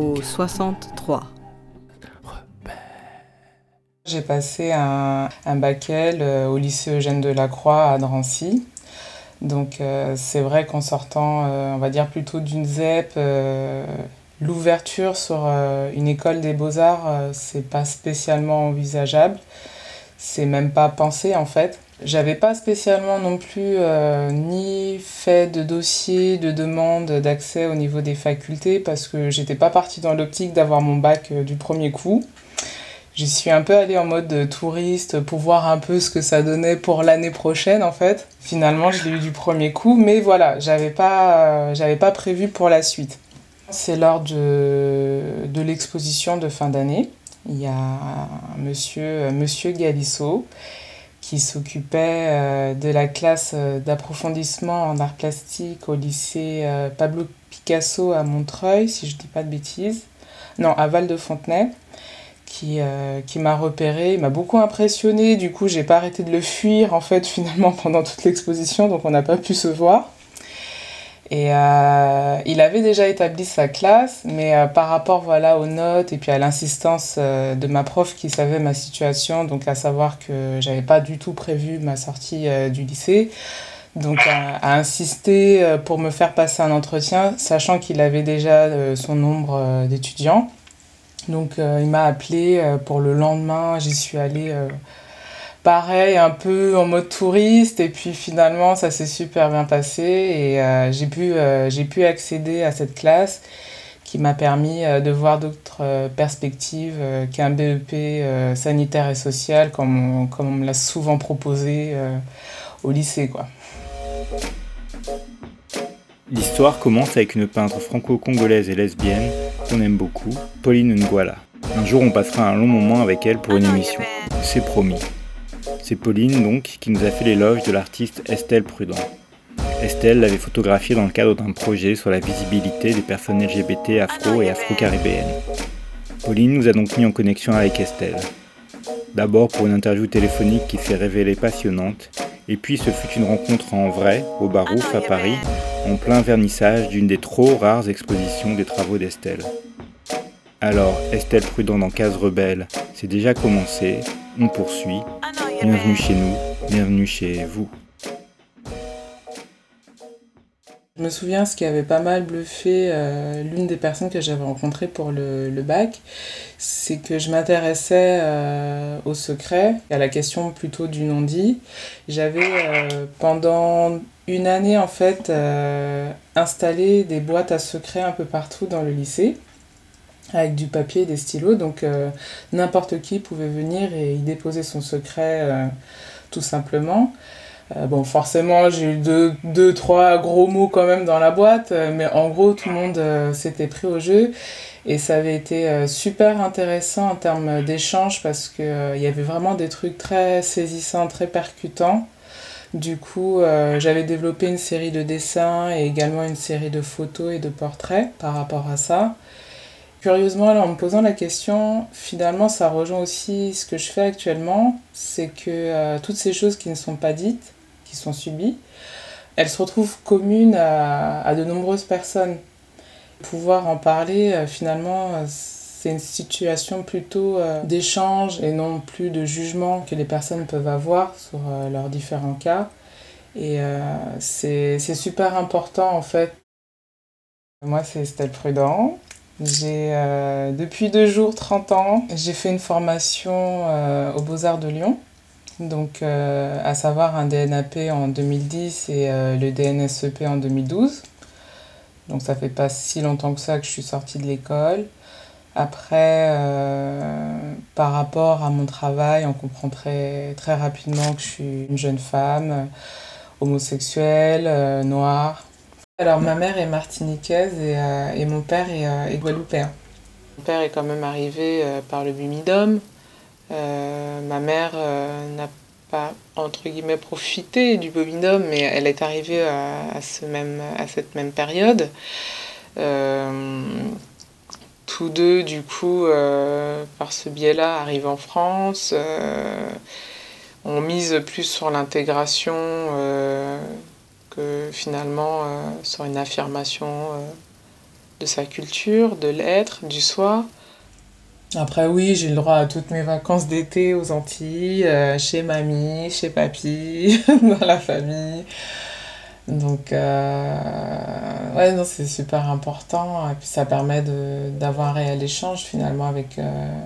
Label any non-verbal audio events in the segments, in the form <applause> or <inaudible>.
numéro 63. J'ai passé un, un bac L euh, au lycée Eugène Delacroix à Drancy. Donc euh, c'est vrai qu'en sortant, euh, on va dire plutôt d'une ZEP, l'ouverture sur une école des beaux-arts, c'est pas spécialement envisageable. C'est même pas pensé en fait. J'avais pas spécialement non plus ni fait de dossier, de demande d'accès au niveau des facultés parce que j'étais pas partie dans l'optique d'avoir mon bac du premier coup. J'y suis un peu allée en mode touriste pour voir un peu ce que ça donnait pour l'année prochaine en fait. Finalement, je l'ai eu du premier coup, mais voilà, j'avais pas, j'avais pas prévu pour la suite. C'est lors de, de l'exposition de fin d'année. Il y a monsieur, monsieur Galissot qui s'occupait euh, de la classe d'approfondissement en art plastique au lycée euh, Pablo Picasso à Montreuil, si je dis pas de bêtises. Non, à Val-de-Fontenay qui, euh, qui m'a repéré, m'a beaucoup impressionné. Du coup, j'ai pas arrêté de le fuir en fait <laughs> finalement pendant toute l'exposition, donc on n'a pas pu se voir. Et euh, il avait déjà établi sa classe, mais euh, par rapport voilà aux notes et puis à l'insistance de ma prof qui savait ma situation, donc à savoir que j'avais pas du tout prévu ma sortie du lycée, donc à, insister pour me faire passer un entretien, sachant qu'il avait déjà son nombre d'étudiants. Donc euh, il m'a appelé euh, pour le lendemain, j'y suis allée euh, pareil, un peu en mode touriste, et puis finalement ça s'est super bien passé, et j'ai pu, j'ai pu accéder à cette classe qui m'a permis de voir d'autres perspectives qu'un BEP sanitaire et social, comme on, comme on me l'a souvent proposé au lycée. Quoi. L'histoire commence avec une peintre franco-congolaise et lesbienne qu'on aime beaucoup, Pauline Nguala. Un jour, on passera un long moment avec elle pour une émission. C'est promis. C'est Pauline, donc, qui nous a fait l'éloge de l'artiste Estelle Prudent. Estelle l'avait photographiée dans le cadre d'un projet sur la visibilité des personnes LGBT afro et afro-caribéennes. Pauline nous a donc mis en connexion avec Estelle. D'abord pour une interview téléphonique qui s'est révélée passionnante, et puis ce fut une rencontre en vrai au Barouf à Paris en plein vernissage d'une des trop rares expositions des travaux d'Estelle. Alors, Estelle Prudent dans Case Rebelle, c'est déjà commencé, on poursuit. Bienvenue chez nous, bienvenue chez vous. Je me souviens ce qui avait pas mal bluffé euh, l'une des personnes que j'avais rencontrées pour le, le bac, c'est que je m'intéressais euh, au secret, à la question plutôt du non-dit. J'avais euh, pendant une année en fait installé des boîtes à secret un peu partout dans le lycée avec du papier et des stylos, donc n'importe qui pouvait venir et y déposer son secret tout simplement. Euh, bon, forcément, j'ai eu deux, trois gros mots quand même dans la boîte, euh, mais en gros, tout le monde euh, s'était pris au jeu. Et ça avait été super intéressant en termes d'échange parce qu'il y avait vraiment des trucs très saisissants, très percutants. Du coup, j'avais développé une série de dessins et également une série de photos et de portraits par rapport à ça. Curieusement, en me posant la question, finalement, ça rejoint aussi ce que je fais actuellement, c'est que toutes ces choses qui ne sont pas dites, qui sont subies, elles se retrouvent communes à, de nombreuses personnes. Pouvoir en parler, euh, finalement, euh, c'est une situation plutôt euh, d'échange et non plus de jugement que les personnes peuvent avoir sur leurs différents cas. Et c'est super important en fait. Moi, c'est Estelle Prudent. J'ai depuis deux jours 30 ans. J'ai fait une formation aux Beaux-Arts de Lyon donc euh, à savoir un DNAP en 2010 et euh, le DNSEP en 2012. Donc ça fait pas si longtemps que ça que je suis sortie de l'école. Après, euh, par rapport à mon travail, on comprend très, très rapidement que je suis une jeune femme, homosexuelle, noire. Alors ma mère est martiniquaise et, et mon père est, est, guadeloupéen. Mon père est quand même arrivé par le Bumidum. Euh, ma mère euh, n'a pas, entre guillemets, profité du bobinum, mais elle est arrivée à, ce même, à cette même période. Euh, tous deux, du coup, par ce biais-là, arrivent en France. on mise plus sur l'intégration que finalement sur une affirmation de sa culture, de l'être, du soi. Après oui, j'ai le droit à toutes mes vacances d'été aux Antilles, euh, chez mamie, chez papy, <laughs> dans la famille. Donc euh, ouais, non, c'est super important et puis ça permet d'avoir un réel échange finalement avec, euh,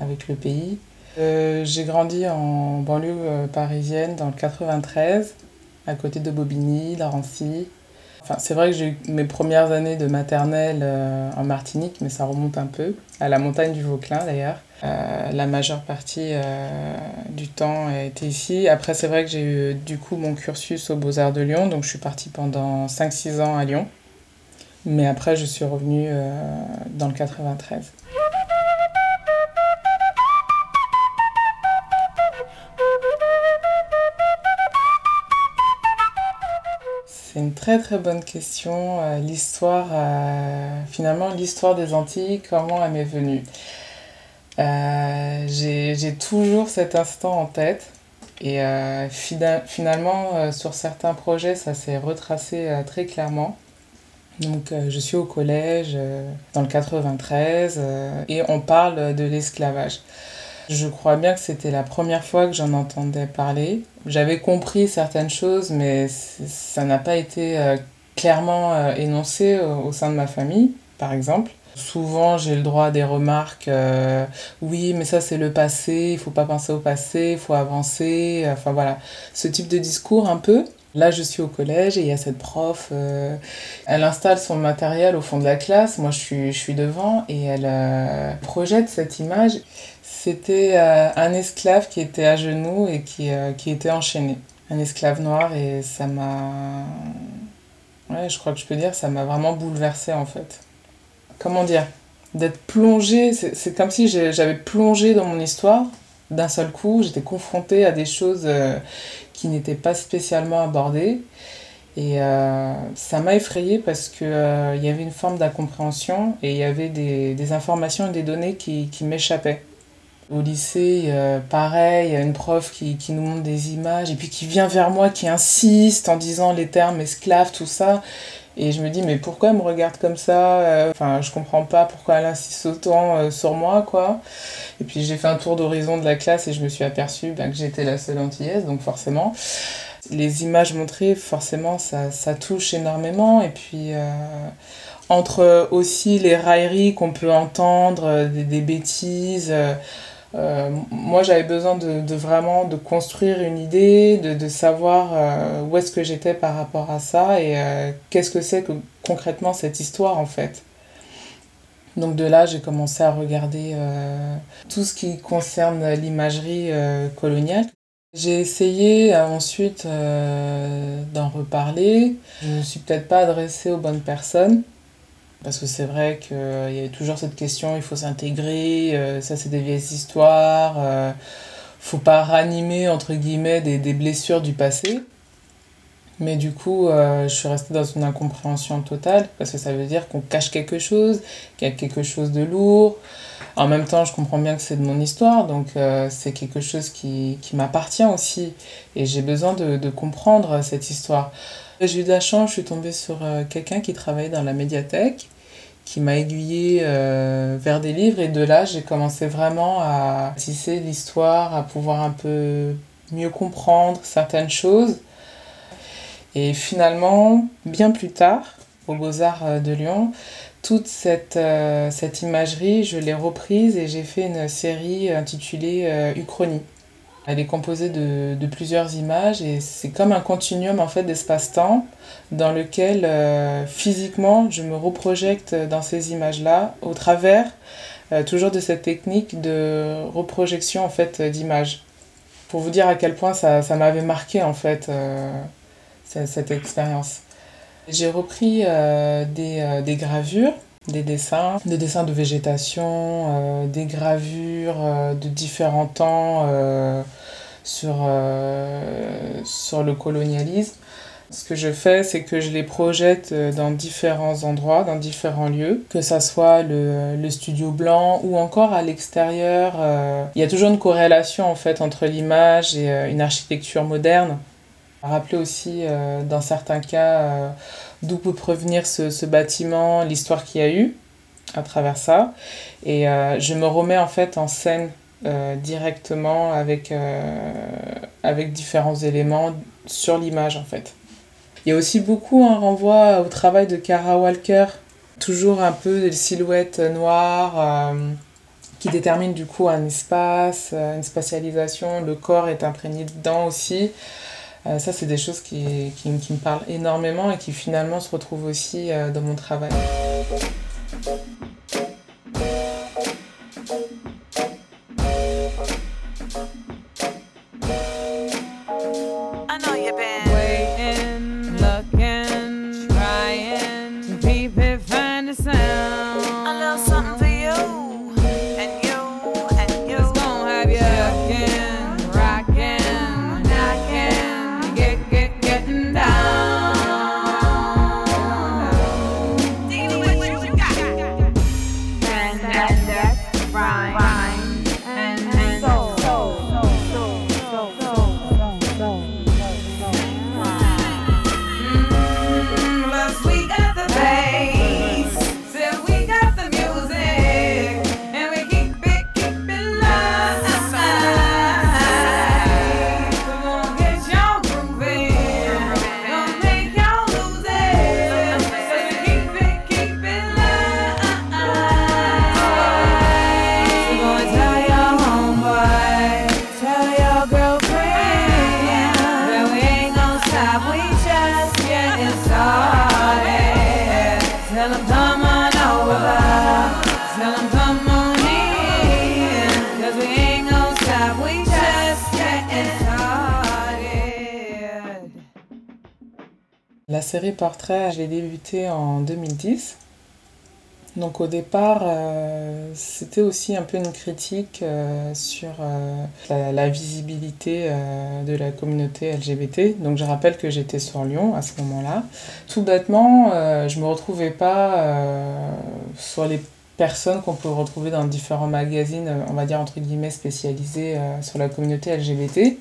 avec le pays. j'ai grandi en banlieue parisienne dans le 93, à côté de Bobigny, d'Arancy. Enfin, c'est vrai que j'ai eu mes premières années de maternelle euh, en Martinique, mais ça remonte un peu, à la montagne du Vauclin d'ailleurs. Euh, la majeure partie euh, du temps a été ici. Après, c'est vrai que j'ai eu du coup mon cursus aux Beaux-Arts de Lyon, donc je suis partie pendant 5-6 ans à Lyon. Mais après, je suis revenue dans le 93. Très très bonne question. Euh, l'histoire, euh, finalement, l'histoire des Antilles, comment elle m'est venue euh, J'ai toujours cet instant en tête. Et finalement, sur certains projets, ça s'est retracé très clairement. Donc, je suis au collège dans le 93 et on parle de l'esclavage. Je crois bien que c'était la première fois que j'en entendais parler. J'avais compris certaines choses, mais ça n'a pas été euh, clairement euh, énoncé au sein de ma famille, par exemple. Souvent, j'ai le droit à des remarques euh, oui, mais ça c'est le passé, il faut pas penser au passé, il faut avancer. Enfin voilà, ce type de discours un peu. Là, je suis au collège et il y a cette prof. elle installe son matériel au fond de la classe. Moi, je suis, je suis devant et elle projette cette image. C'était euh, un esclave qui était à genoux et qui, euh, qui était enchaîné. Un esclave noir et ça m'a... Ouais, je crois que je peux dire, ça m'a vraiment bouleversée en fait. Comment dire? D'être plongé, c'est comme si j'avais plongé dans mon histoire d'un seul coup. J'étais confrontée à des choses euh, qui n'étaient pas spécialement abordées. Et ça m'a effrayée parce qu'il il y avait une forme d'incompréhension et il y avait des, des, informations et des données qui, qui m'échappaient. Au lycée, euh, pareil, il y a une prof qui, qui, nous montre des images et puis qui vient vers moi, qui insiste en disant les termes esclaves, tout ça. Et je me dis, mais pourquoi elle me regarde comme ça? Euh, Enfin, je comprends pas pourquoi elle insiste autant euh, sur moi, quoi. Et puis j'ai fait un tour d'horizon de la classe et je me suis aperçue ben, que j'étais la seule antillaise, donc forcément. Les images montrées, forcément, ça, ça touche énormément. Et puis, entre aussi les railleries qu'on peut entendre, des, des bêtises. Euh, moi, j'avais besoin de, vraiment de construire une idée, de, de savoir euh, où est-ce que j'étais par rapport à ça et euh, qu'est-ce que c'est que concrètement cette histoire en fait. Donc de là, j'ai commencé à regarder tout ce qui concerne l'imagerie coloniale. J'ai essayé ensuite d'en reparler. Je ne me suis peut-être pas adressée aux bonnes personnes. Parce que c'est vrai qu'il y a toujours cette question, il faut s'intégrer, euh, ça c'est des vieilles histoires, euh, faut pas ranimer entre guillemets des, des blessures du passé. Mais du coup, euh, je suis restée dans une incompréhension totale, parce que ça veut dire qu'on cache quelque chose, qu'il y a quelque chose de lourd. En même temps, je comprends bien que c'est de mon histoire, donc euh, c'est quelque chose qui, qui m'appartient aussi. Et j'ai besoin de, de comprendre cette histoire. J'ai eu de la chance, je suis tombée sur euh, quelqu'un qui travaillait dans la médiathèque, qui m'a aiguillée euh, vers des livres, et de là, j'ai commencé vraiment à tisser l'histoire, à pouvoir un peu mieux comprendre certaines choses. Et finalement, bien plus tard, aux Beaux-Arts euh, de Lyon, toute cette, cette imagerie, je l'ai reprise et j'ai fait une série intitulée Uchronie. Elle est composée de, de plusieurs images et c'est comme un continuum en fait d'espace-temps dans lequel euh, physiquement je me reprojecte dans ces images-là au travers euh, toujours de cette technique de reprojection en fait d'images. Pour vous dire à quel point ça, ça m'avait marqué en fait euh, cette expérience. J'ai repris des, des gravures des dessins, des dessins de végétation, euh, des gravures euh, de différents temps euh, sur, sur le colonialisme. Ce que je fais, c'est que je les projette dans différents endroits, dans différents lieux, que ça soit le, le studio blanc ou encore à l'extérieur. Il y a toujours une corrélation en fait entre l'image et une architecture moderne. Rappeler aussi, dans certains cas, d'où peut provenir ce, ce bâtiment, l'histoire qu'il y a eu à travers ça. Et je me remets en fait en scène directement avec, avec différents éléments sur l'image en fait. Il y a aussi beaucoup un renvoi au travail de Kara Walker, toujours un peu des silhouettes noires euh, qui déterminent du coup un espace, euh, une spatialisation, le corps est imprégné dedans aussi. Euh, ça, c'est des choses qui, qui, qui, me parlent énormément et qui finalement se retrouvent aussi dans mon travail. Série Portrait, je l'ai débuté en 2010. Donc au départ, euh, c'était aussi un peu une critique euh, sur euh, la, visibilité de la communauté LGBT. Donc je rappelle que j'étais sur Lyon à ce moment-là. Tout bêtement, je me retrouvais pas sur les personnes qu'on peut retrouver dans différents magazines, on va dire entre guillemets spécialisés sur la communauté LGBT.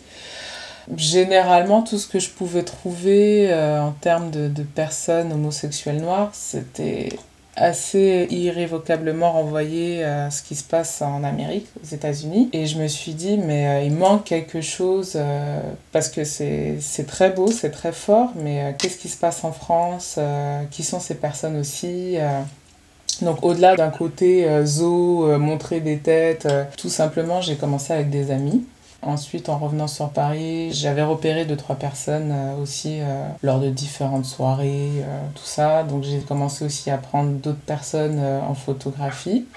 Généralement, tout ce que je pouvais trouver euh, en termes de, personnes homosexuelles noires, c'était assez irrévocablement renvoyé à ce qui se passe en Amérique, aux États-Unis. Et je me suis dit, mais euh, il manque quelque chose, euh, parce que c'est très beau, c'est très fort, mais qu'est-ce qui se passe en France Qui sont ces personnes aussi donc au-delà d'un côté zoo, montrer des têtes, tout simplement j'ai commencé avec des amis Ensuite, en revenant sur Paris, j'avais repéré deux, trois personnes euh, aussi euh, lors de différentes soirées, euh, tout ça. Donc j'ai commencé aussi à prendre d'autres personnes en photographie.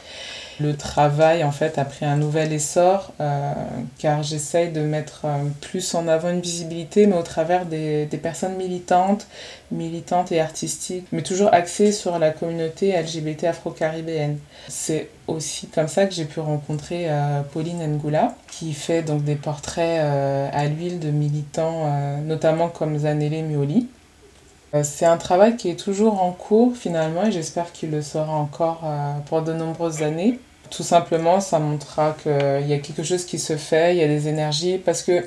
Le travail, en fait, a pris un nouvel essor euh, car j'essaye de mettre euh, plus en avant une visibilité, mais au travers des, personnes militantes, militantes et artistiques, mais toujours axées sur la communauté LGBT afro-caribéenne. C'est aussi comme ça que j'ai pu rencontrer euh, Pauline Ngoula, qui fait donc des portraits à l'huile de militants, notamment comme Zanele Mioli. C'est un travail qui est toujours en cours finalement et j'espère qu'il le sera encore pour de nombreuses années. Tout simplement, ça montrera qu'il y a quelque chose qui se fait, il y a des énergies, parce que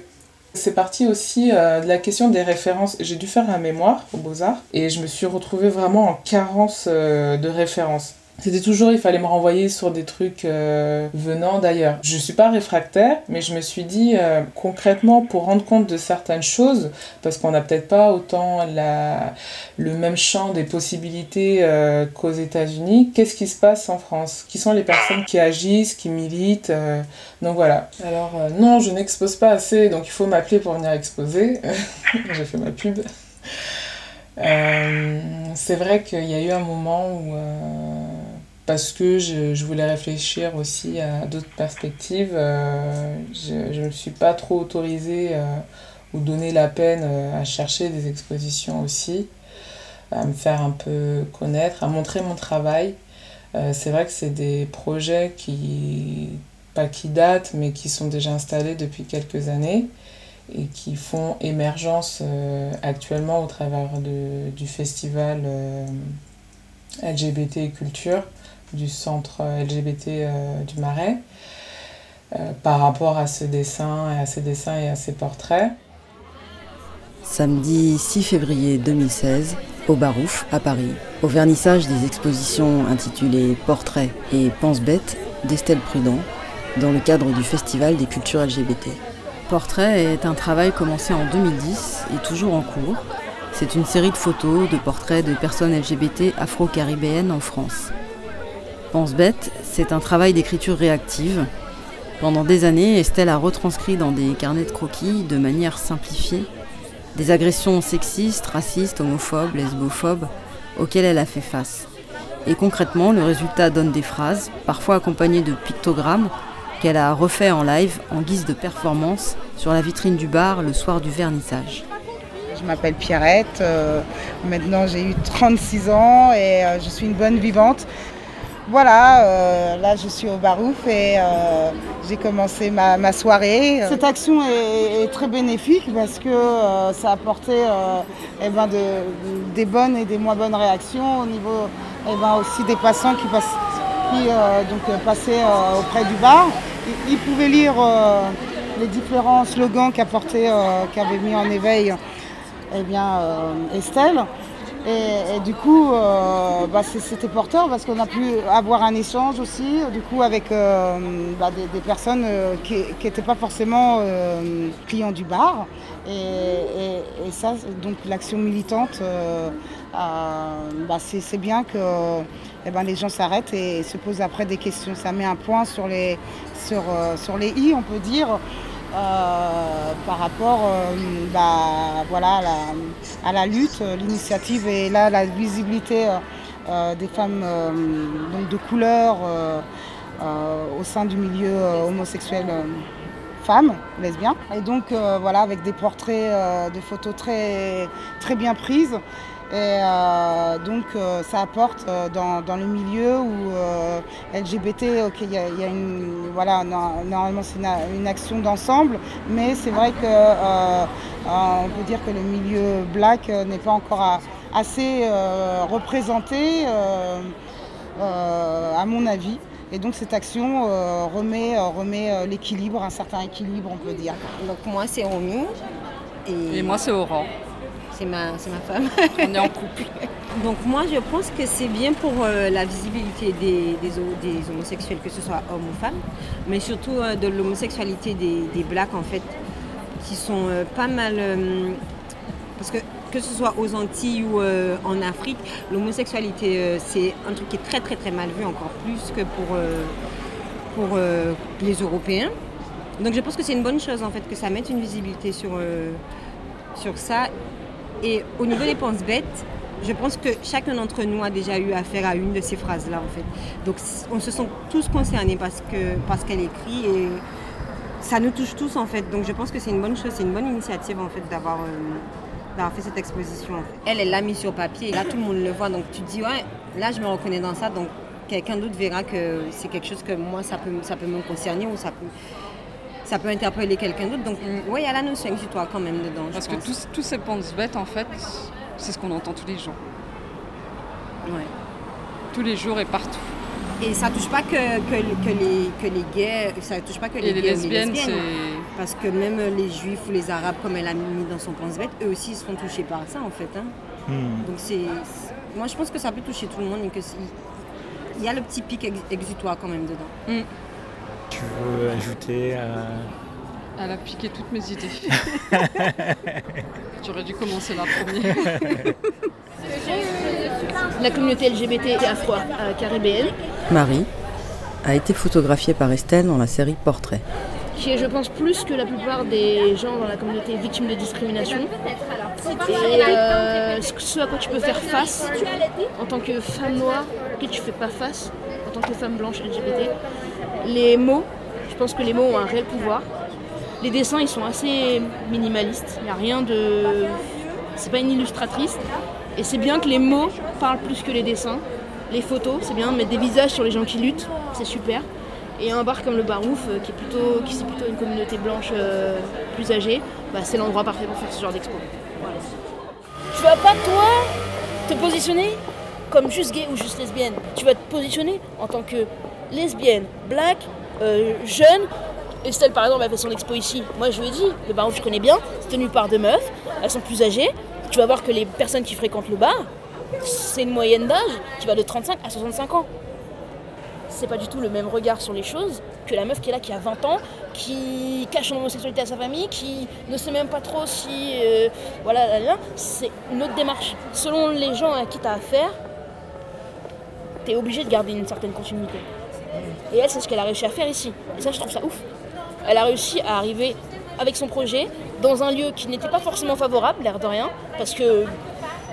c'est parti aussi euh, de la question des références. J'ai dû faire un mémoire aux Beaux-Arts et je me suis retrouvée vraiment en carence euh, de références. C'était toujours, il fallait me renvoyer sur des trucs euh, venant d'ailleurs. Je suis pas réfractaire, mais je me suis dit euh, concrètement pour rendre compte de certaines choses, parce qu'on n'a peut-être pas autant la, le même champ des possibilités euh, qu'aux États-Unis, qu'est-ce qui se passe en France? Qui sont les personnes qui agissent, qui militent Donc voilà. Alors non, je n'expose pas assez, donc il faut m'appeler pour venir exposer. <laughs> J'ai fait ma pub. c'est vrai qu'il y a eu un moment où parce que je, je, voulais réfléchir aussi à d'autres perspectives. Euh, je ne me suis pas trop autorisée euh, ou donné la peine euh, à chercher des expositions aussi, à me faire un peu connaître, à montrer mon travail. c'est vrai que c'est des projets qui, pas qui datent, mais qui sont déjà installés depuis quelques années et qui font émergence actuellement au travers de, du festival LGBT et culture du centre LGBT euh, du Marais euh, par rapport à ce dessin et à ces dessins et à ces portraits. samedi 6 février 2016, au Barouf, à Paris, au vernissage des expositions intitulées Portraits et Pense-Bête d'Estelle Prudent, dans le cadre du Festival des cultures LGBT. Portrait est un travail commencé en 2010 et toujours en cours. C'est une série de photos de portraits de personnes LGBT afro-caribéennes en France. Pense bête, c'est un travail d'écriture réactive. Pendant des années, Estelle a retranscrit dans des carnets de croquis, de manière simplifiée, des agressions sexistes, racistes, homophobes, lesbophobes, auxquelles elle a fait face. Et concrètement, le résultat donne des phrases, parfois accompagnées de pictogrammes, qu'elle a refait en live en guise de performance sur la vitrine du bar le soir du vernissage. Je m'appelle Pierrette, euh, maintenant j'ai eu 36 ans et euh, je suis une bonne vivante. Voilà, euh, là je suis au Barouf et j'ai commencé ma, soirée. Cette action est, très bénéfique parce que ça a apporté eh ben des bonnes et des moins bonnes réactions au niveau eh ben aussi des passants qui passent qui euh, donc, euh, passait euh, auprès du bar. Il, pouvait lire les différents slogans qu'avait mis en éveil eh bien, Estelle. Et, du coup, bah, c'était porteur parce qu'on a pu avoir un échange aussi, du coup, avec bah, des, personnes qui n'étaient pas forcément clients du bar. Et, ça, donc l'action militante, bah, c'est bien que eh ben, les gens s'arrêtent et se posent après des questions. Ça met un point sur les, sur, euh, sur les i, on peut dire. Euh, par rapport euh, bah, à, la, lutte, l'initiative et là la visibilité des femmes de couleur au sein du milieu homosexuel femmes, lesbiens. Et donc voilà, avec des portraits de photos très bien prises. Et euh, donc euh, ça apporte euh, dans, le milieu où LGBT, ok, il y, a une, voilà, normalement c'est une, action d'ensemble, mais c'est vrai que on peut dire que le milieu black n'est pas encore assez représenté, à mon avis. Et donc cette action remet, remet l'équilibre, un certain équilibre, on peut dire. Donc moi c'est Romy. Et, et moi c'est Aurore c'est ma, ma femme. <laughs> On est en couple. Donc moi je pense que c'est bien pour euh, la visibilité des, des, homosexuels, que ce soit hommes ou femmes, mais surtout euh, de l'homosexualité des, des, blacks en fait, qui sont euh, pas mal... parce que que ce soit aux Antilles ou en Afrique, l'homosexualité c'est un truc qui est très très très mal vu, encore plus que pour, pour les Européens. Donc je pense que c'est une bonne chose en fait que ça mette une visibilité sur, sur ça et au niveau des penses bêtes, je pense que chacun d'entre nous a déjà eu affaire à une de ces phrases-là, en fait. Donc, on se sent tous concernés parce qu'elle parce qu'elle écrit et ça nous touche tous, en fait. Donc, je pense que c'est une bonne chose, c'est une bonne initiative, en fait, d'avoir euh, fait cette exposition. Elle, elle l'a mis sur papier et là, tout le monde le voit. Donc, tu te dis, ouais, là, je me reconnais dans ça. Donc, quelqu'un d'autre verra que c'est quelque chose que moi, ça peut, ça peut me concerner ou ça peut ça peut interpeller quelqu'un d'autre. Donc, oui, il y a la notion exutoire quand même dedans. Parce que tous, tous ces penses bêtes, en fait, c'est ce qu'on entend tous les jours. Ouais. Tous les jours et partout. Et ça touche pas que, que, les, que les gays, ça touche pas que les, gays lesbiennes, lesbiennes parce que même les juifs ou les arabes, comme elle a mis dans son pense bête, eux aussi ils sont touchés par ça en fait. Hein. Hmm. Donc c'est, moi je pense que ça peut toucher tout le monde et que il y a le petit pic exutoire quand même dedans. Hmm. Tu veux ajouter à... Elle a piqué toutes mes idées. <laughs> J'aurais dû commencer la première. <laughs> la communauté LGBT afro-caribéenne. Marie a été photographiée par Estelle dans la série Portrait. Qui est, je pense, plus que la plupart des gens dans la communauté victimes de discrimination. Et euh, ce à quoi tu peux faire face en tant que femme noire, que tu fais pas face en tant que femme blanche LGBT. Les mots, je pense que les mots ont un réel pouvoir. Les dessins, ils sont assez minimalistes. Il n'y a rien de. C'est pas une illustratrice. Et c'est bien que les mots parlent plus que les dessins. Les photos, c'est bien de mettre des visages sur les gens qui luttent, c'est super. Et un bar comme le Barouf, euh, qui est plutôt, c'est plutôt une communauté blanche euh, plus âgée, bah, c'est l'endroit parfait pour faire ce genre d'expo. Tu vas pas toi te positionner comme juste gay ou juste lesbienne. Tu vas te positionner en tant que lesbienne, black, euh, jeune, Estelle, par exemple, a fait son expo ici. Moi, je lui ai dit, le bar où je connais bien, c'est tenu par deux meufs. Elles sont plus âgées. Tu vas voir que les personnes qui fréquentent le bar, c'est une moyenne d'âge qui va de 35 à 65 ans. C'est pas du tout le même regard sur les choses que la meuf qui est là, qui a 20 ans, qui cache son homosexualité à sa famille, qui ne sait même pas trop si. euh, voilà, là, là. c'est une autre démarche. Selon les gens à qui tu as affaire, tu es obligé de garder une certaine continuité. Et elle, c'est ce qu'elle a réussi à faire ici. Et ça, je trouve ça ouf. Elle a réussi à arriver avec son projet dans un lieu qui n'était pas forcément favorable, l'air de rien, parce que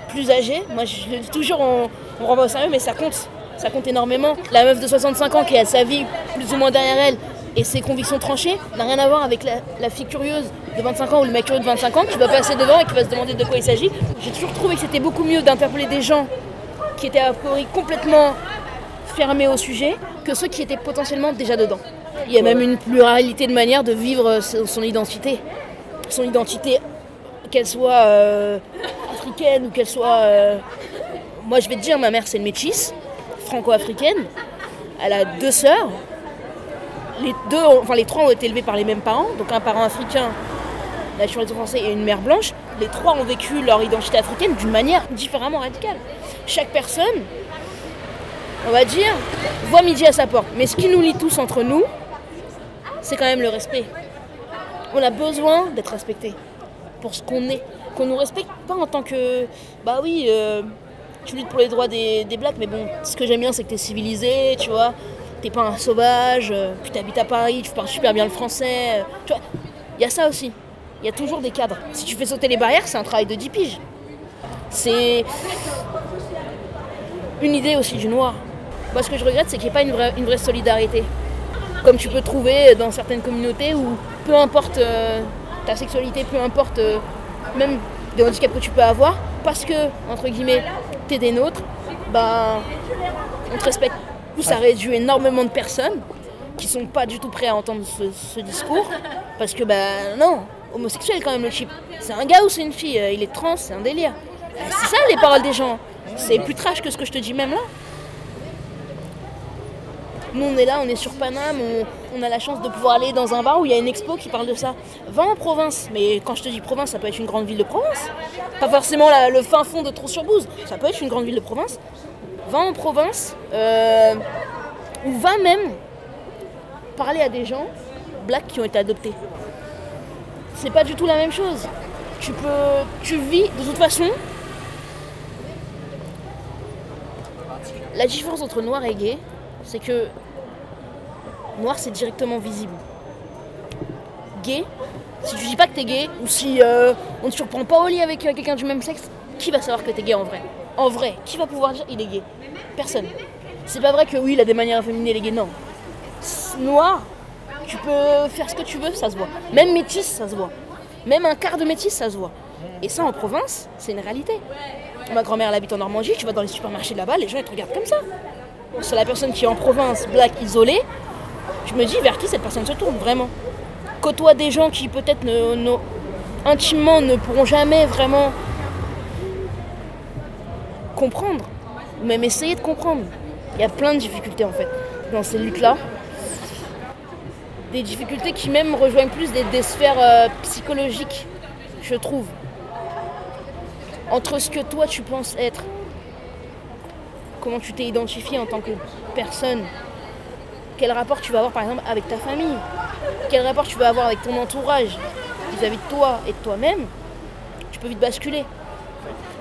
plus âgé, moi je toujours, on, on renvoie au sérieux, mais ça compte. Ça compte énormément. La meuf de 65 ans qui a sa vie plus ou moins derrière elle et ses convictions tranchées n'a rien à voir avec la, fille curieuse de 25 ans ou le mec curieux de 25 ans qui va passer devant et qui va se demander de quoi il s'agit. J'ai toujours trouvé que c'était beaucoup mieux d'interpeller des gens qui étaient a priori complètement fermés au sujet que ceux qui étaient potentiellement déjà dedans. Il y a même une pluralité de manières de vivre son son identité. Son identité, qu'elle soit euh, africaine ou qu'elle soit... euh, Moi je vais te dire, ma mère c'est une métisse, franco-africaine. Elle a deux sœurs. Les, deux, enfin, les trois ont été élevés par les mêmes parents, donc un parent africain, nationalité français et une mère blanche. Les trois ont vécu leur identité africaine d'une manière différemment radicale. Chaque personne, on va dire, voit midi à sa porte. Mais ce qui nous lie tous entre nous, c'est quand même le respect. On a besoin d'être respecté pour ce qu'on est. Qu'on nous respecte pas en tant que. Bah oui, euh, tu luttes pour les droits des, des blacks, mais bon, ce que j'aime bien, c'est que t'es civilisé, tu vois. T'es pas un sauvage, euh, puis t'habites à Paris, tu parles super bien le français. euh, tu vois, il y a ça aussi. Il y a toujours des cadres. Si tu fais sauter les barrières, c'est un travail de 10 piges. C'est une idée aussi du noir. Moi, ce que je regrette, c'est qu'il n'y ait pas une vraie, solidarité. Comme tu peux trouver dans certaines communautés où peu importe euh, ta sexualité, peu importe euh, même des handicaps que tu peux avoir, parce que, entre guillemets, t'es des nôtres, bah, on te respecte. Ça réduit énormément de personnes qui sont pas du tout prêts à entendre ce, ce discours, parce que, bah, non, homosexuel quand même le chip. C'est un gars ou c'est une fille, euh, il est trans, c'est un délire. Euh, C'est ça les paroles des gens. C'est plus trash que ce que je te dis même là. Nous on est là, on est sur Paname, on, a la chance de pouvoir aller dans un bar où il y a une expo qui parle de ça. Va en province, mais quand je te dis province, ça peut être une grande ville de province. Pas forcément le fin fond de Trou-sur-Bouze, ça peut être une grande ville de province. Va en province, euh, ou va même parler à des gens blacks qui ont été adoptés. C'est pas du tout la même chose. Tu peux. Tu vis de toute façon. La différence entre noir et gay, c'est que noir c'est directement visible. Gay, si tu dis pas que t'es gay, ou si euh, on ne te surprend pas au lit avec euh, quelqu'un du même sexe, qui va savoir que t'es gay en vrai? En vrai, qui va pouvoir dire il est gay? Personne. C'est pas vrai que oui, il a des manières efféminées, les gays, non. S- Noir, tu peux faire ce que tu veux, ça se voit. Même métis, ça se voit. Même un quart de métis, ça se voit. Et ça, en province, c'est une réalité. Ma grand-mère, elle habite en Normandie, tu vas dans les supermarchés là-bas, les gens, ils te regardent comme ça. C'est la personne qui est en province, black, isolée. Je me dis, vers qui cette personne se tourne, vraiment Côtoie des gens qui, peut-être, intimement, ne pourront jamais vraiment comprendre, ou même essayer de comprendre. Il y a plein de difficultés, en fait, dans ces luttes-là des difficultés qui même rejoignent plus des, des sphères euh, psychologiques, je trouve. Entre ce que toi tu penses être, comment tu t'es identifié en tant que personne, quel rapport tu vas avoir par exemple avec ta famille, quel rapport tu vas avoir avec ton entourage? Vis-à-vis de toi et de toi-même, tu peux vite basculer.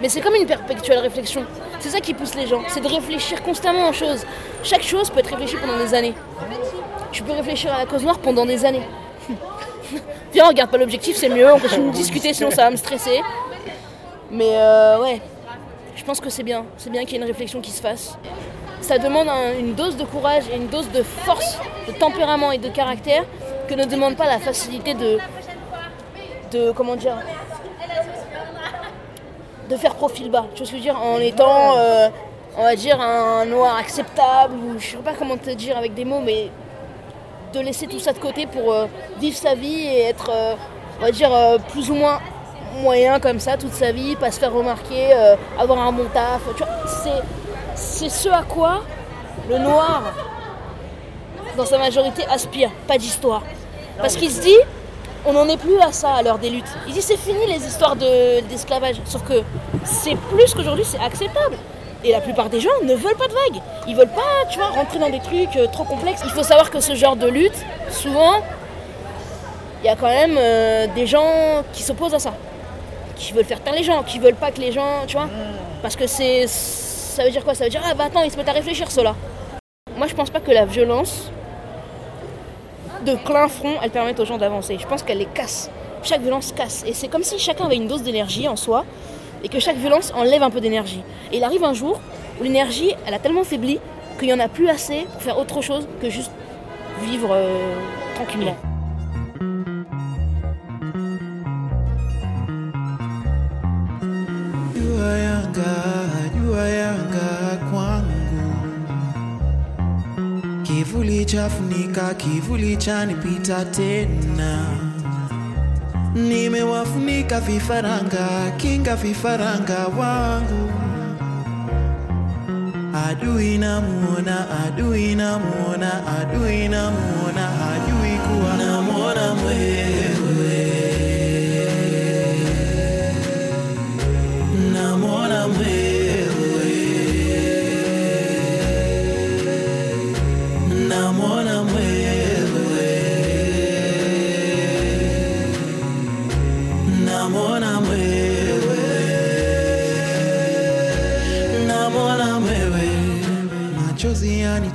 Mais c'est comme une perpétuelle réflexion. C'est ça qui pousse les gens, c'est de réfléchir constamment aux choses. Chaque chose peut être réfléchie pendant des années. Tu peux réfléchir à la cause noire pendant des années. <laughs> Viens, on regarde pas l'objectif, c'est mieux, on continue de discuter, sinon ça va me stresser. Mais euh, ouais, je pense que c'est bien. C'est bien qu'il y ait une réflexion qui se fasse. Ça demande un- une dose de courage et une dose de force, de tempérament et de caractère que ne demande pas la facilité de. de. comment dire de faire profil bas, tu vois ce que je veux dire, en étant, euh, on va dire, un noir acceptable, ou je sais pas comment te dire avec des mots, mais de laisser tout ça de côté pour euh, vivre sa vie et être, euh, on va dire, plus ou moins moyen comme ça toute sa vie, pas se faire remarquer, avoir un bon taf. Tu vois, c'est, c'est ce à quoi le noir, dans sa majorité, aspire. Pas d'histoire. Parce qu'il se dit, on n'en est plus à ça à l'heure des luttes. Il dit c'est fini les histoires de- d'esclavage. Sauf que c'est plus qu'aujourd'hui, c'est acceptable. Et la plupart des gens ne veulent pas de vagues. Ils veulent pas, tu vois, rentrer dans des trucs euh, trop complexes. Il faut savoir que ce genre de lutte, souvent, il y a quand même euh, des gens qui s'opposent à ça. Qui veulent faire taire les gens, qui veulent pas que les gens, tu vois. Parce que c'est. Ça veut dire quoi? Ça veut dire, ah bah attends, ils se mettent à réfléchir, ceux-là. Moi, je pense pas que la violence de plein front, elle permette aux gens d'avancer. Je pense qu'elle les casse. Chaque violence casse. Et c'est comme si chacun avait une dose d'énergie en soi et que chaque violence enlève un peu d'énergie. Et il arrive un jour où l'énergie, elle a tellement faibli qu'il n'y en a plus assez pour faire autre chose que juste vivre euh, tranquillement. Kivuli chafunika, kivuli chanipita tena. Nimewafunika vifaranga, kinga vifaranga wangu. Adui namuona, adui namuona, adui namuona, hajui kuwa namuona mwewe.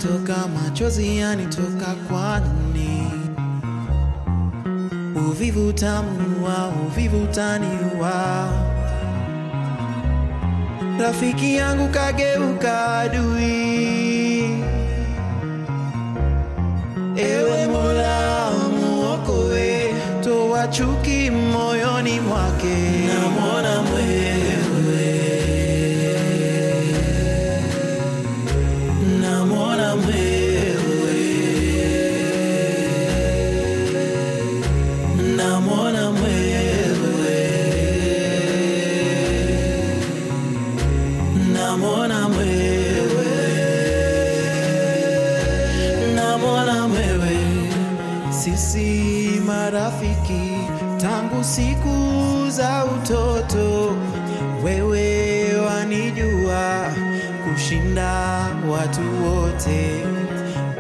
Yanitoka, machozi yanitoka kwani Uvivu tamuua, uvivu taniwa. Rafiki yangu kageuka adui. Ewe Mola muokoe, toa chuki moyoni mwake. Namwona tangu siku za utoto. Wewe wanijua kushinda watu wote,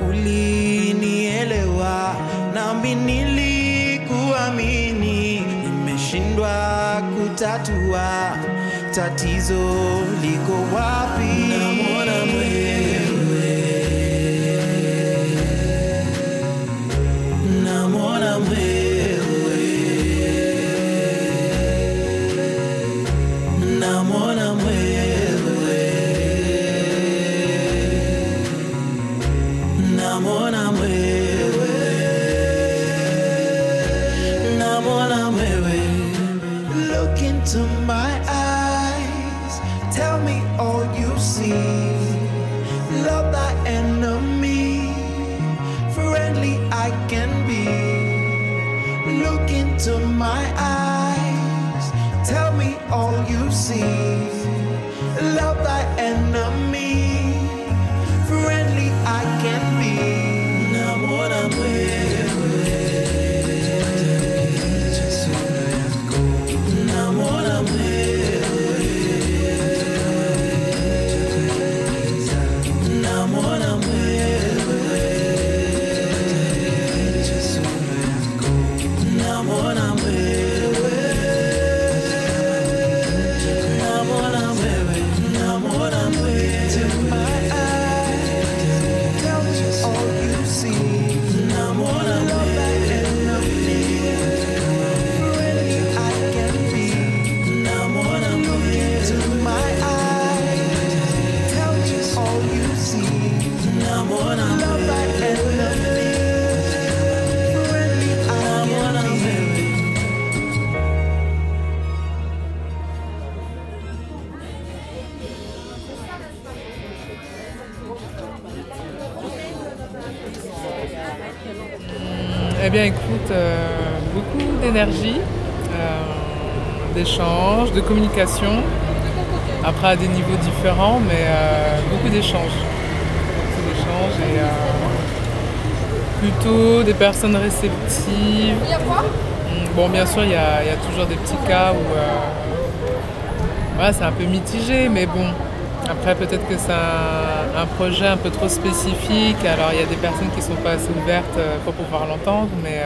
ulinielewa nami nilikuamini. Nimeshindwa kutatua tatizo liko wapi? See. Love communication. Après, à des niveaux différents, mais euh, beaucoup d'échanges. Beaucoup d'échanges et euh, plutôt des personnes réceptives. Bon, bien sûr, il y, a, il y a toujours des petits cas où euh, voilà, c'est un peu mitigé, mais bon, après peut-être que c'est un, un projet un peu trop spécifique, alors il y a des personnes qui ne sont pas assez ouvertes pour pouvoir l'entendre, mais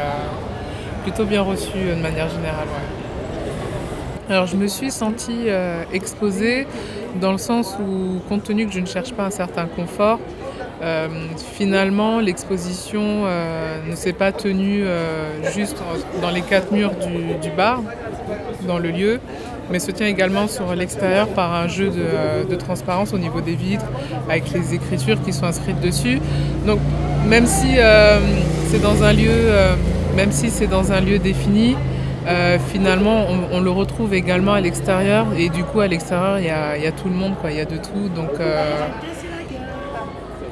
plutôt bien reçu de manière générale. ouais. Alors je me suis sentie euh, exposée dans le sens où, compte tenu que je ne cherche pas un certain confort, euh, finalement l'exposition euh, ne s'est pas tenue juste dans les quatre murs du, bar, dans le lieu, mais se tient également sur l'extérieur par un jeu de, de transparence au niveau des vitres, avec les écritures qui sont inscrites dessus. Donc même si c'est dans un lieu, même si c'est dans un lieu défini, euh, finalement, on, le retrouve également à l'extérieur et du coup à l'extérieur il y a, tout le monde, quoi. il y a de tout. Donc euh,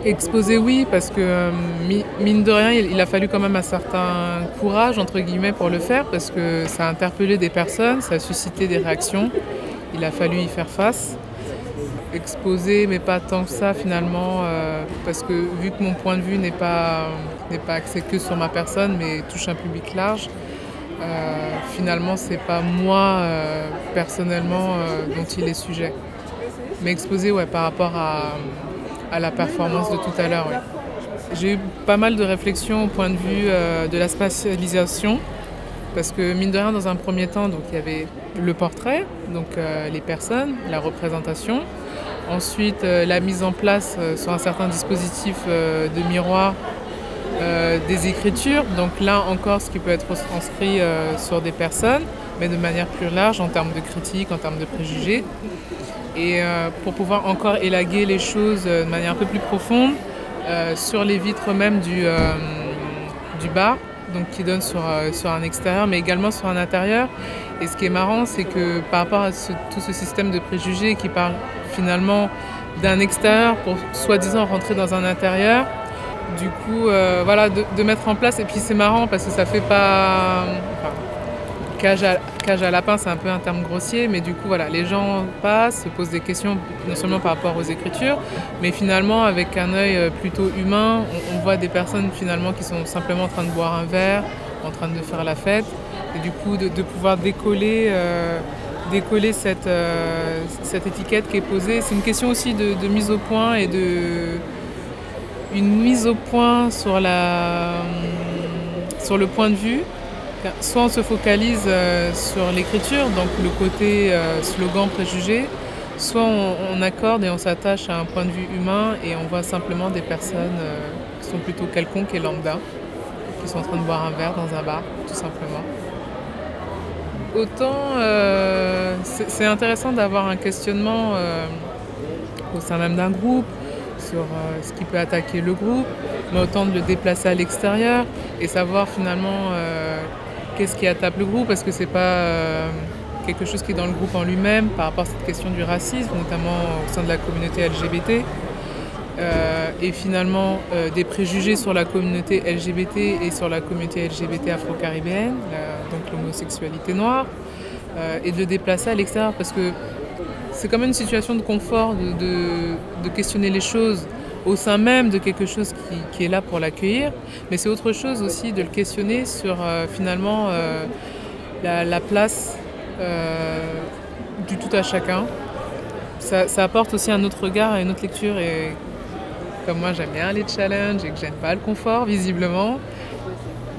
exposé oui, parce que euh, mi- mine de rien, il, il a fallu quand même un certain courage entre guillemets pour le faire, parce que ça a interpellé des personnes, ça a suscité des réactions. Il a fallu y faire face. Exposé, mais pas tant que ça finalement, parce que vu que mon point de vue n'est pas, n'est pas axé que sur ma personne, mais touche un public large, euh, finalement, c'est pas moi euh, personnellement euh, dont il est sujet. Mais exposé, ouais, par rapport à, à la performance de tout à l'heure. J'ai eu pas mal de réflexions au point de vue euh, de la spatialisation, parce que mine de rien, dans un premier temps, donc il y avait le portrait, donc les personnes, la représentation. Ensuite, la mise en place sur un certain dispositif de miroir euh, des écritures. Donc là encore, ce qui peut être inscrit euh, sur des personnes, mais de manière plus large en termes de critique, en termes de préjugés. Et euh, pour pouvoir encore élaguer les choses de manière un peu plus profonde sur les vitres même du, du bar, donc qui donne sur, un extérieur, mais également sur un intérieur. Et ce qui est marrant, c'est que par rapport à tout ce système de préjugés qui parle finalement d'un extérieur pour soi-disant rentrer dans un intérieur, du coup, euh, voilà, de, mettre en place. Et puis c'est marrant parce que ça fait pas. cage, à, cage à lapin, c'est un peu un terme grossier, mais du coup, voilà, les gens passent, se posent des questions, non seulement par rapport aux écritures, mais finalement, avec un œil euh, plutôt humain, on, voit des personnes finalement qui sont simplement en train de boire un verre, en train de faire la fête, et du coup, de, pouvoir décoller. euh, décoller cette, cette étiquette qui est posée. C'est une question aussi de mise au point et de, une mise au point sur, sur le point de vue. Soit on se focalise euh, sur l'écriture, donc le côté euh, slogan préjugé, soit on, accorde et on s'attache à un point de vue humain et on voit simplement des personnes euh, qui sont plutôt quelconques et lambda, qui sont en train de boire un verre dans un bar, tout simplement. Autant euh, c'est intéressant d'avoir un questionnement euh, au sein même d'un groupe sur euh, ce qui peut attaquer le groupe, mais autant de le déplacer à l'extérieur et savoir finalement euh, qu'est-ce qui attaque le groupe, parce que c'est pas euh, quelque chose qui est dans le groupe en lui-même par rapport à cette question du racisme, notamment au sein de la communauté LGBT. Et finalement des préjugés sur la communauté LGBT et sur la communauté LGBT afro-caribéenne, donc l'homosexualité noire, et de le déplacer à l'extérieur parce que c'est quand même une situation de confort de, de- questionner les choses au sein même de quelque chose qui, est là pour l'accueillir, mais c'est autre chose aussi de le questionner sur euh, finalement euh, la, la place euh, du tout à chacun. Ça, apporte aussi un autre regard et une autre lecture et comme moi j'aime bien les challenges et que j'aime pas le confort visiblement,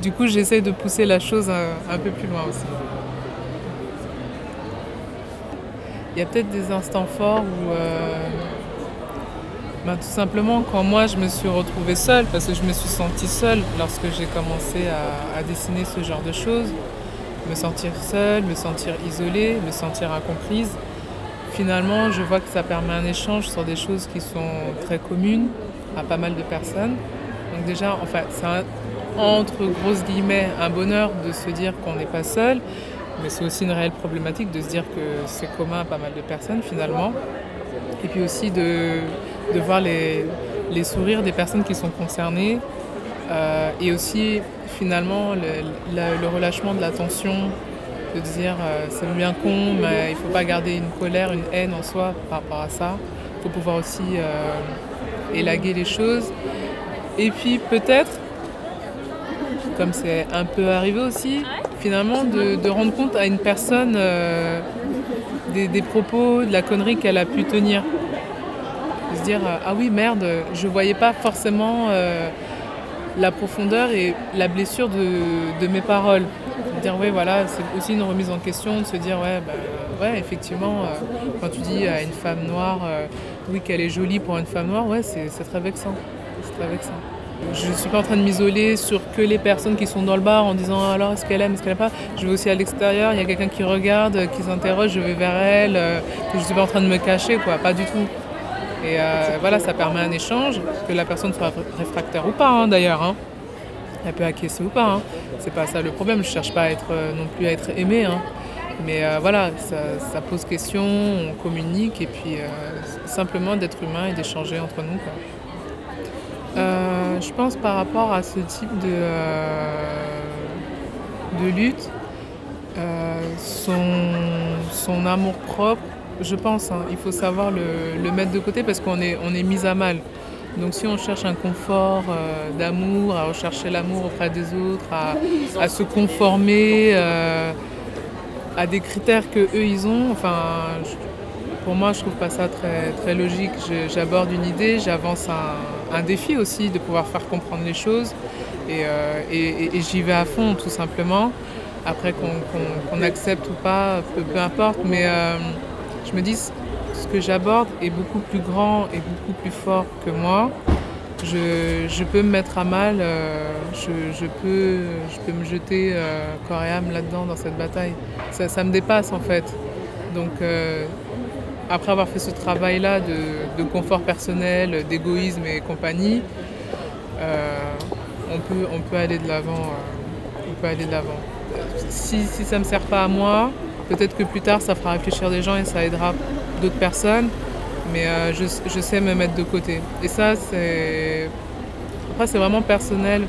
du coup j'essaie de pousser la chose un peu plus loin aussi. Il y a peut-être des instants forts où euh, ben, tout simplement quand moi je me suis retrouvée seule, parce que je me suis sentie seule lorsque j'ai commencé à, à dessiner ce genre de choses, me sentir seule, me sentir isolée, me sentir incomprise. Finalement, je vois que ça permet un échange sur des choses qui sont très communes à pas mal de personnes. Donc déjà, enfin, c'est un- entre grosses guillemets un bonheur de se dire qu'on n'est pas seul, mais c'est aussi une réelle problématique de se dire que c'est commun à pas mal de personnes finalement. Et puis aussi de, de voir les, les sourires des personnes qui sont concernées euh, et aussi finalement le, relâchement de la tension, de dire euh, c'est bien con, mais il ne faut pas garder une colère, une haine en soi par rapport à ça. Il faut pouvoir aussi euh, élaguer les choses. Et puis peut-être comme c'est un peu arrivé aussi, finalement de, de rendre compte à une personne euh, des, des propos, de la connerie qu'elle a pu tenir. De se dire euh, ah oui merde, je voyais pas forcément euh, la profondeur et la blessure de, de mes paroles. De dire oui voilà, c'est aussi une remise en question, de se dire ouais bah, ouais effectivement euh, quand tu dis à une femme noire oui qu'elle est jolie pour une femme noire, ouais c'est c'est très vexant. C'est très vexant. Je ne suis pas en train de m'isoler sur que les personnes qui sont dans le bar en disant alors est-ce qu'elle aime, est-ce qu'elle aime pas? Je vais aussi à l'extérieur, il y a quelqu'un qui regarde, qui s'interroge, je vais vers elle, euh, je ne suis pas en train de me cacher, quoi, pas du tout. Et euh, voilà, ça permet un échange, que la personne soit réfractaire ou pas hein, d'ailleurs. hein. Elle peut acquiescer ou pas. Hein. C'est pas ça le problème, je cherche pas à être euh, non plus à être aimée. hein. Mais voilà, ça, pose question, on communique et puis simplement d'être humain et d'échanger entre nous. quoi. Je pense par rapport à ce type de, euh, de lutte, euh, son, son amour propre, je pense, hein, il faut savoir le, le mettre de côté parce qu'on est, on est mis à mal. Donc si on cherche un confort euh, d'amour, à rechercher l'amour auprès des autres, à, se conformer à des critères que eux ils ont, enfin, pour moi je trouve pas ça très, très logique. J'aborde une idée, j'avance un, un défi aussi de pouvoir faire comprendre les choses et, euh, j'y vais à fond tout simplement. Après qu'on accepte ou pas, peu, importe, mais euh, je me dis ce que j'aborde est beaucoup plus grand et beaucoup plus fort que moi. Je, peux me mettre à mal, euh, je, peux, je peux me jeter euh, corps et âme là-dedans, dans cette bataille. Ça, me dépasse en fait. Donc après avoir fait ce travail-là de, confort personnel, d'égoïsme et compagnie, euh, on, peut, on peut aller de l'avant. euh, on peut aller de l'avant. Si, si ça ne me sert pas à moi, peut-être que plus tard ça fera réfléchir des gens et ça aidera d'autres personnes. Mais euh, je, je sais me mettre de côté. Et ça, c'est. Après, c'est vraiment personnel,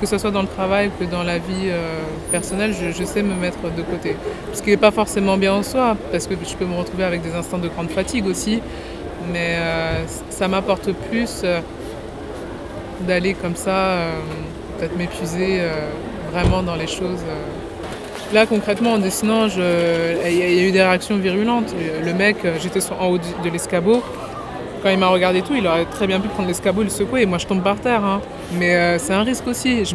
que ce soit dans le travail que dans la vie euh, personnelle, je, sais me mettre de côté. Ce qui n'est pas forcément bien en soi, parce que je peux me retrouver avec des instants de grande fatigue aussi. Mais euh, ça m'apporte plus euh, d'aller comme ça, peut-être m'épuiser vraiment dans les choses. Là, concrètement, en dessinant, il y, a- eu des réactions virulentes. Le mec, j'étais en haut de l'escabeau. Quand il m'a regardé tout, il aurait très bien pu prendre l'escabeau le secouer et moi je tombe par terre. hein. Mais euh, c'est un risque aussi. Je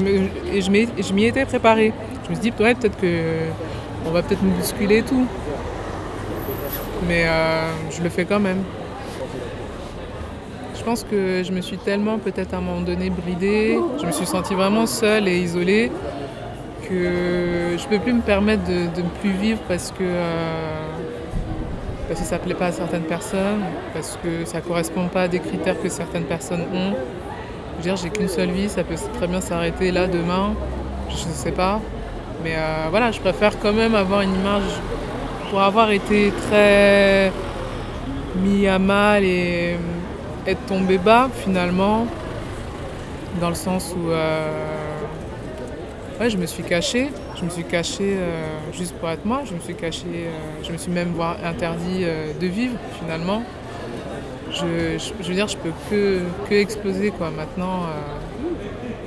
et je m'y étais préparée. Je me suis dit, peut-être que on va peut-être me bousculer et tout. Mais euh, je le fais quand même. Je pense que je me suis tellement peut-être à un moment donné bridée, je me suis sentie vraiment seule et isolée que je peux plus me permettre de, de ne plus vivre parce que, euh, parce que ça plaît pas à certaines personnes, parce que ça correspond pas à des critères que certaines personnes ont. Je veux dire, j'ai qu'une seule vie, ça peut très bien s'arrêter là demain, je ne sais pas. Mais euh, voilà, je préfère quand même avoir une image pour avoir été très mis à mal et euh, être tombé bas finalement, dans le sens où euh, ouais, je me suis cachée, je me suis cachée euh, juste pour être moi, je me suis cachée, euh, je me suis même voire interdit euh, de vivre finalement. Je, veux dire, je peux que, que exploser quoi. Maintenant,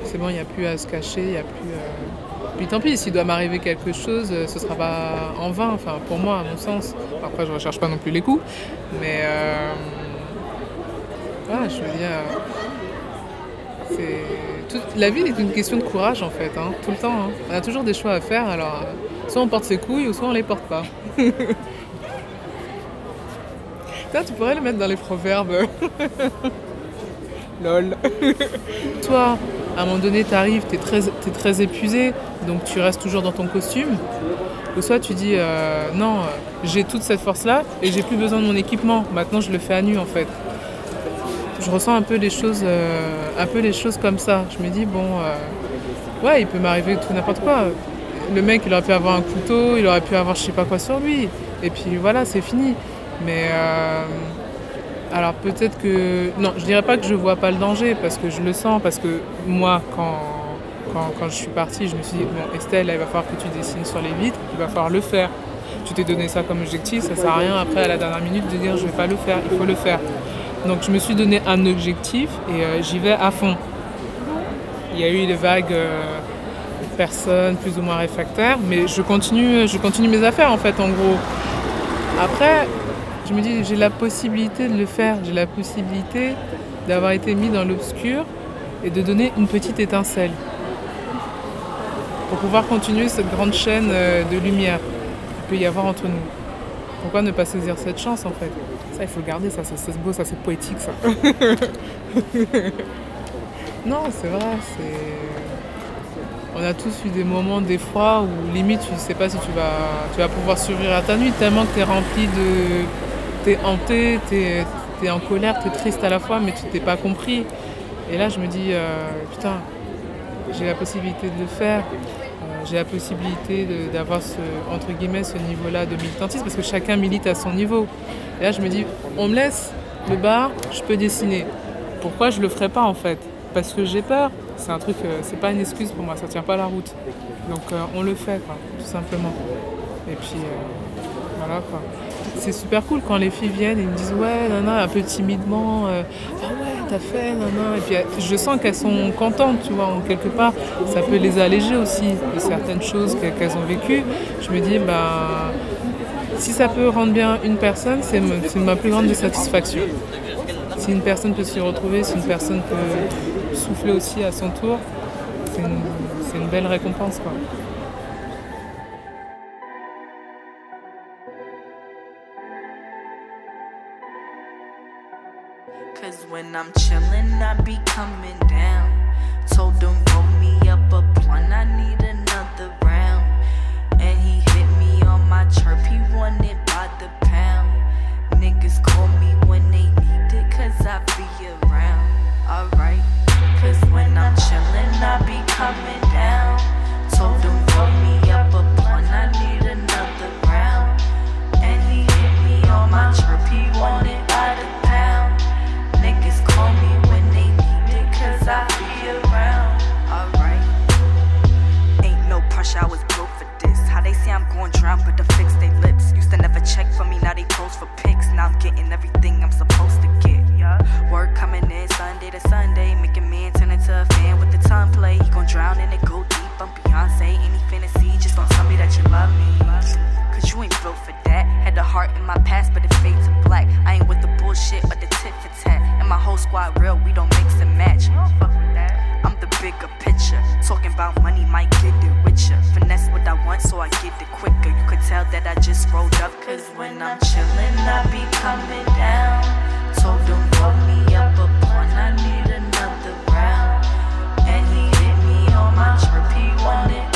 c'est bon, il n'y a plus à se cacher, il n'y a plus. Puis tant pis, s'il doit m'arriver quelque chose, ce sera pas en vain, enfin pour moi, à mon sens. Après, je recherche pas non plus les coups, mais voilà, je veux dire, c'est la vie est une question de courage en fait, hein, tout le temps. hein. On a toujours des choix à faire, alors euh, soit on porte ses couilles ou soit on les porte pas. <laughs> Putain, tu pourrais le mettre dans les proverbes. <laughs> Lol. <laughs> Toi, à un moment donné, tu arrives, tu es très épuisé, donc tu restes toujours dans ton costume. Ou soit tu dis, euh, non, euh, j'ai toute cette force-là et j'ai plus besoin de mon équipement. Maintenant, je le fais à nu en fait. Je ressens un peu les choses, euh, un peu les choses comme ça. Je me dis, bon, euh, ouais, il peut m'arriver tout n'importe quoi. Le mec, il aurait pu avoir un couteau, il aurait pu avoir je sais pas quoi sur lui. Et puis voilà, c'est fini. Mais euh, alors peut-être que... Non, je dirais pas que je vois pas le danger, parce que je le sens, parce que moi, quand, quand, je suis partie, je me suis dit, bon, Estelle, là, il va falloir que tu dessines sur les vitres, il va falloir le faire. Tu t'es donné ça comme objectif, ça sert à rien après, à la dernière minute, de dire, je vais pas le faire, il faut le faire. Donc je me suis donné un objectif et euh, j'y vais à fond. Il y a eu des vagues, euh, personne plus ou moins réfractaire, mais je continue, je continue mes affaires en fait en gros. Après, je me dis j'ai la possibilité de le faire, j'ai la possibilité d'avoir été mis dans l'obscur et de donner une petite étincelle pour pouvoir continuer cette grande chaîne euh, de lumière qu'il peut y avoir entre nous. Pourquoi ne pas saisir cette chance en fait? Ça, il faut le garder, ça, c'est beau, ça, c'est poétique, ça. <laughs> non, c'est vrai. On a tous eu des moments d'effroi où limite tu ne sais pas si tu vas, tu vas pouvoir survivre à ta nuit tellement que tu es rempli de... Tu es hanté, tu es, en colère, tu es triste à la fois, mais tu t'es pas compris. Et là, je me dis, euh, putain, j'ai la possibilité de le faire. J'ai la possibilité d'avoir ce, entre guillemets, ce niveau-là de militantisme parce que chacun milite à son niveau. Et là, je me dis, on me laisse le bar, je peux dessiner. Pourquoi je le ferais pas en fait? Parce que j'ai peur. C'est un truc, euh, c'est pas une excuse pour moi, ça tient pas la route. Donc euh, on le fait, tout simplement. Et puis euh, voilà quoi. C'est super cool quand les filles viennent et me disent ouais, nana, un peu timidement, ah ouais, t'as fait, nana. Et puis euh, je sens qu'elles sont contentes, tu vois, en quelque part. Ça peut les alléger aussi de certaines choses que- qu'elles ont vécues. Je me dis, bah, si ça peut rendre bien une personne, c'est ma plus grande satisfaction. Si une personne peut s'y retrouver, si une personne peut souffler aussi à son tour, c'est une, une belle récompense. Quoi. Cause when I'm chillin', I be coming down. Told him roll me up a blunt, I need another round. And he hit me on my chirp, he wanted by the pound. Niggas call me when they need it, cause I be around. Alright, cause when I'm chillin', I be coming down. Told him roll me say drown, but to fix they lips. Used to never check for me, now they pose for pics. Now I'm getting everything I'm supposed to get. Work coming in Sunday to Sunday, making man turn into a fan with the tongue play. He gon' drown in it, go deep. I'm Beyonce, any fantasy, just don't tell me that you love me. Cause you ain't built for that. Had the heart in my past, but it fades to black. I ain't with the bullshit or the tit for tat. And my whole squad real, we don't mix and match. I'm the bigger picture. Talking about money might get it richer. Finesse want so I get it quicker. You could tell that I just rolled up. Cause when I'm chillin', I be coming down. Told him roll me up a blunt, I need another round. And he hit me on my chirp, he wanted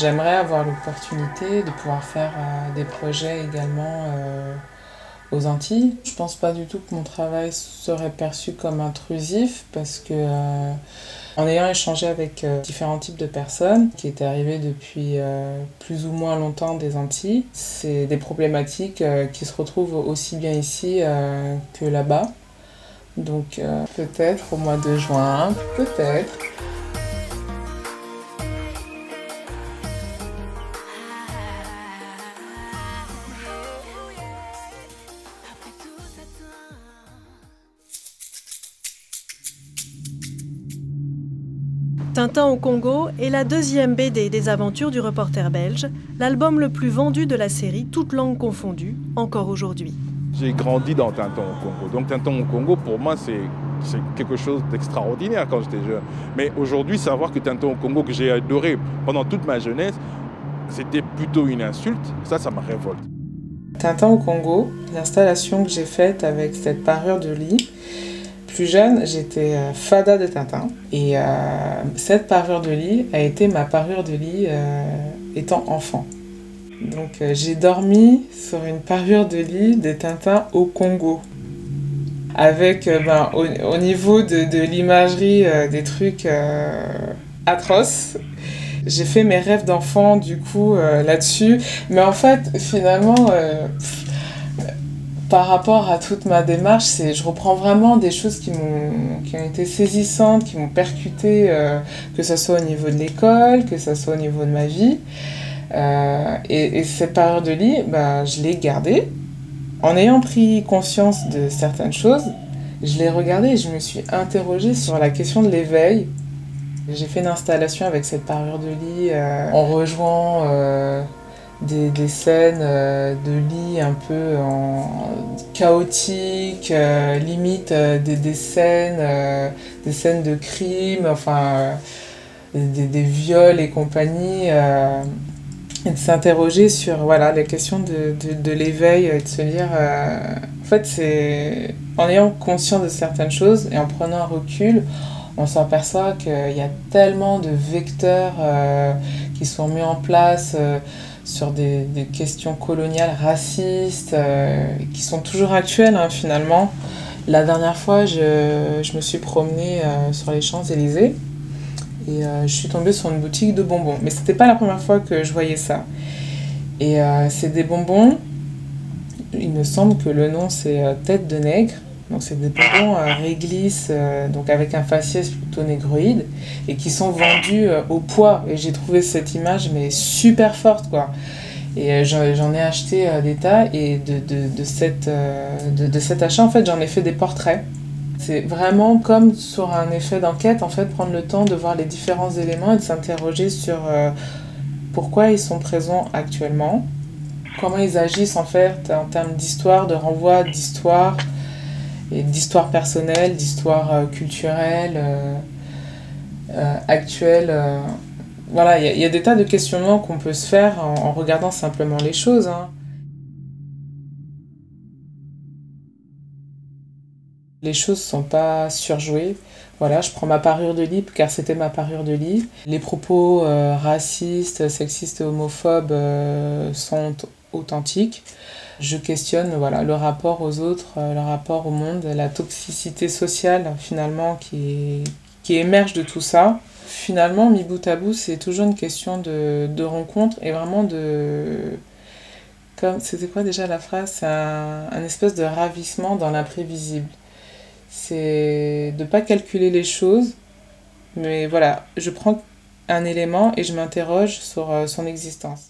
J'aimerais avoir l'opportunité de pouvoir faire euh, des projets également euh, aux Antilles. Je pense pas du tout que mon travail serait perçu comme intrusif parce que euh, en ayant échangé avec différents types de personnes qui étaient arrivées depuis plus ou moins longtemps des Antilles, c'est des problématiques qui se retrouvent aussi bien ici que là-bas. Donc peut-être au mois de juin, peut-être. Tintin au Congo est la deuxième BD des aventures du reporter belge, l'album le plus vendu de la série, toutes langues confondues, encore aujourd'hui. J'ai grandi dans Tintin au Congo. Donc Tintin au Congo, pour moi, c'est c'est quelque chose d'extraordinaire quand j'étais jeune. Mais aujourd'hui, savoir que Tintin au Congo, que j'ai adoré pendant toute ma jeunesse, c'était plutôt une insulte, ça, ça me révolte. Tintin au Congo, l'installation que j'ai faite avec cette parure de lit. Plus jeune, j'étais euh, fada de Tintin. Et euh, cette parure de lit a été ma parure de lit euh, étant enfant. Donc j'ai dormi sur une parure de lit de Tintin au Congo. Avec ben, au, au niveau de, de l'imagerie des trucs atroces. J'ai fait mes rêves d'enfant du coup là-dessus. Mais en fait, finalement, par rapport à toute ma démarche, c'est, je reprends vraiment des choses qui, m'ont, qui ont été saisissantes, qui m'ont percuté, euh, que ce soit au niveau de l'école, que ce soit au niveau de ma vie. Euh, et, et cette période de lit, bah, je l'ai gardée. En ayant pris conscience de certaines choses, je l'ai regardée et je me suis interrogée sur la question de l'éveil. J'ai fait une installation avec cette parure de lit euh, en rejoignant des, des scènes euh, de lit un peu en chaotiques, euh, limite euh, des, scènes, des scènes de crime, enfin des, des viols et compagnie. et de s'interroger sur voilà, les questions de, de, de l'éveil et de se dire en fait c'est en ayant conscience de certaines choses et en prenant un recul on s'aperçoit qu'il y a tellement de vecteurs qui sont mis en place sur des, questions coloniales racistes euh, qui sont toujours actuelles hein, finalement la dernière fois je, je me suis promenée euh, sur les Champs-Élysées et euh, je suis tombée sur une boutique de bonbons. Mais c'était pas la première fois que je voyais ça. Et c'est des bonbons, il me semble que le nom c'est tête de nègre. Donc c'est des bonbons euh, réglisse, euh, donc avec un faciès plutôt négroïde, et qui sont vendus euh, au poids. Et j'ai trouvé cette image mais super forte quoi. Et j'en ai acheté des tas, et de, de, cette, de, de cet achat en fait j'en ai fait des portraits. C'est vraiment comme sur un effet d'enquête, en fait, prendre le temps de voir les différents éléments et de s'interroger sur pourquoi ils sont présents actuellement, comment ils agissent en fait en termes d'histoire, de renvoi d'histoire, d'histoire personnelle, d'histoire euh, culturelle, euh, euh, actuelle. Voilà, il y, a- des tas de questionnements qu'on peut se faire en, regardant simplement les choses. hein. Les choses sont pas surjouées. Voilà, je prends ma parure de lit car c'était ma parure de lit. Les propos racistes, sexistes homophobes sont authentiques. Je questionne voilà, le rapport aux autres, euh, le rapport au monde, la toxicité sociale finalement qui, qui émerge de tout ça. Finalement, mi bout à bout, c'est toujours une question de, de rencontre et vraiment de... C'était quoi déjà la phrase? C'est un, un espèce de ravissement dans l'imprévisible c'est de pas calculer les choses, mais voilà, je prends un élément et je m'interroge sur euh, son existence.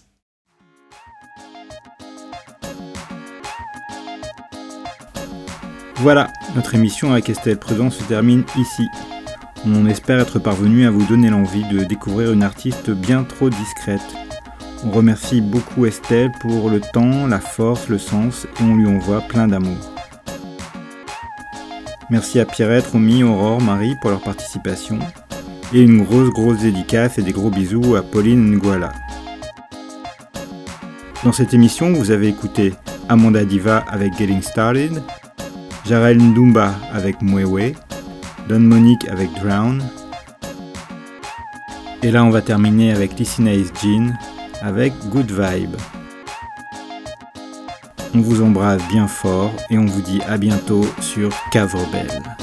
Voilà, notre émission avec Estelle Prudent se termine ici. On espère être parvenu à vous donner l'envie de découvrir une artiste bien trop discrète. On remercie beaucoup Estelle pour le temps, la force, le sens et on lui envoie plein d'amour. Merci à Pierrette, Romy, Aurore, Marie pour leur participation. Et une grosse grosse dédicace et des gros bisous à Pauline Nguala. Dans cette émission, vous avez écouté Amanda Diva avec Getting Started, Jarel Ndumba avec Mwewe, Don Monique avec Drown. Et là, on va terminer avec Lissinaïs Jean avec Good Vibe. On vous embrasse bien fort et on vous dit à bientôt sur Cave Rebelle.